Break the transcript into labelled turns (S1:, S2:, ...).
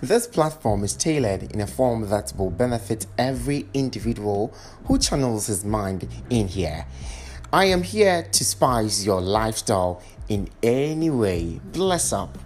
S1: this platform is tailored in a form that will benefit every individual who channels his mind in here. I am here to spice your lifestyle in any way. Bless up.